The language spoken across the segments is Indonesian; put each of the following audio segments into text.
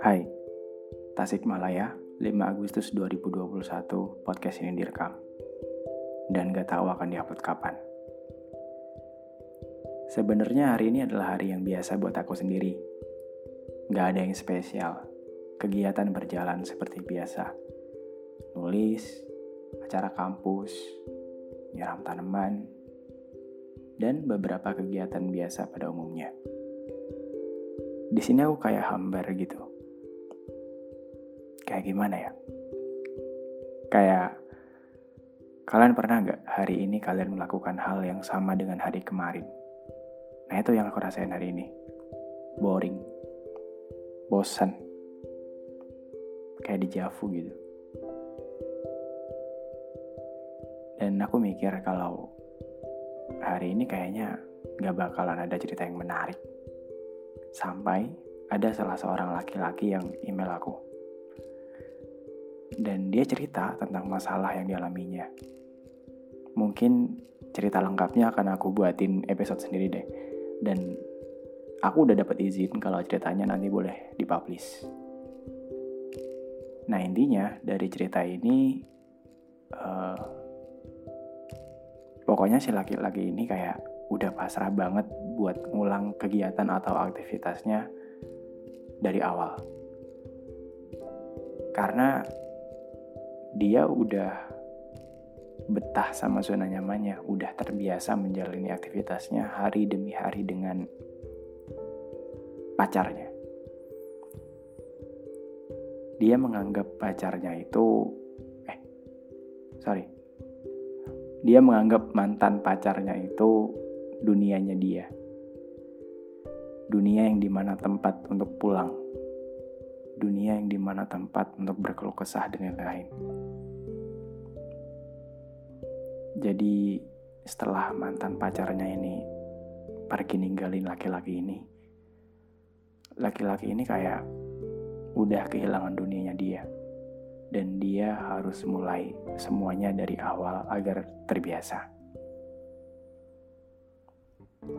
Hai, Tasikmalaya, 5 Agustus 2021, podcast ini direkam. Dan gak tahu akan diupload kapan. Sebenarnya hari ini adalah hari yang biasa buat aku sendiri. Gak ada yang spesial. Kegiatan berjalan seperti biasa. Nulis, acara kampus, nyiram tanaman, dan beberapa kegiatan biasa pada umumnya. Di sini aku kayak hambar gitu. Kayak gimana ya? Kayak kalian pernah nggak hari ini kalian melakukan hal yang sama dengan hari kemarin? Nah itu yang aku rasain hari ini. Boring. Bosan. Kayak di Javu gitu. Dan aku mikir kalau hari ini kayaknya gak bakalan ada cerita yang menarik. Sampai ada salah seorang laki-laki yang email aku. Dan dia cerita tentang masalah yang dialaminya. Mungkin cerita lengkapnya akan aku buatin episode sendiri deh. Dan aku udah dapat izin kalau ceritanya nanti boleh dipublish. Nah intinya dari cerita ini uh, pokoknya si laki-laki ini kayak udah pasrah banget buat ngulang kegiatan atau aktivitasnya dari awal. Karena dia udah betah sama zona nyamannya, udah terbiasa menjalani aktivitasnya hari demi hari dengan pacarnya. Dia menganggap pacarnya itu eh sorry dia menganggap mantan pacarnya itu dunianya dia. Dunia yang di mana tempat untuk pulang. Dunia yang di mana tempat untuk berkeluh kesah dan lain-lain. Jadi setelah mantan pacarnya ini pergi ninggalin laki-laki ini, laki-laki ini kayak udah kehilangan dunianya dia dan dia harus mulai semuanya dari awal agar terbiasa.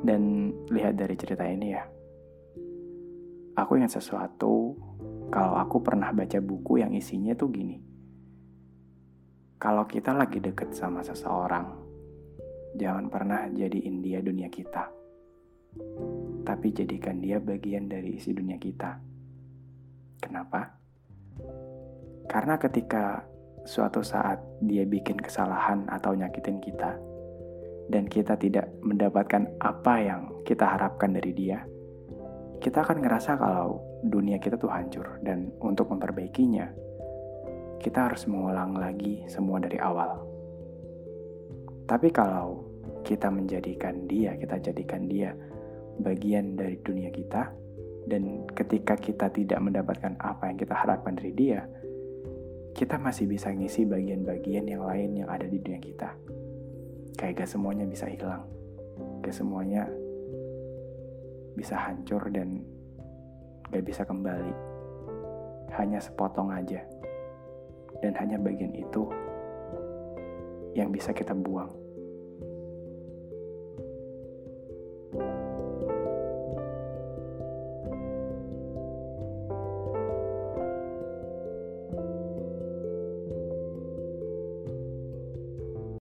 Dan lihat dari cerita ini ya, aku ingat sesuatu kalau aku pernah baca buku yang isinya tuh gini. Kalau kita lagi deket sama seseorang, jangan pernah jadiin dia dunia kita. Tapi jadikan dia bagian dari isi dunia kita. Kenapa? Karena ketika suatu saat dia bikin kesalahan atau nyakitin kita, dan kita tidak mendapatkan apa yang kita harapkan dari dia, kita akan ngerasa kalau dunia kita tuh hancur, dan untuk memperbaikinya, kita harus mengulang lagi semua dari awal. Tapi kalau kita menjadikan dia, kita jadikan dia bagian dari dunia kita, dan ketika kita tidak mendapatkan apa yang kita harapkan dari dia, kita masih bisa ngisi bagian-bagian yang lain yang ada di dunia kita. Kayak gak semuanya bisa hilang. Gak semuanya bisa hancur dan gak bisa kembali. Hanya sepotong aja dan hanya bagian itu yang bisa kita buang. thank you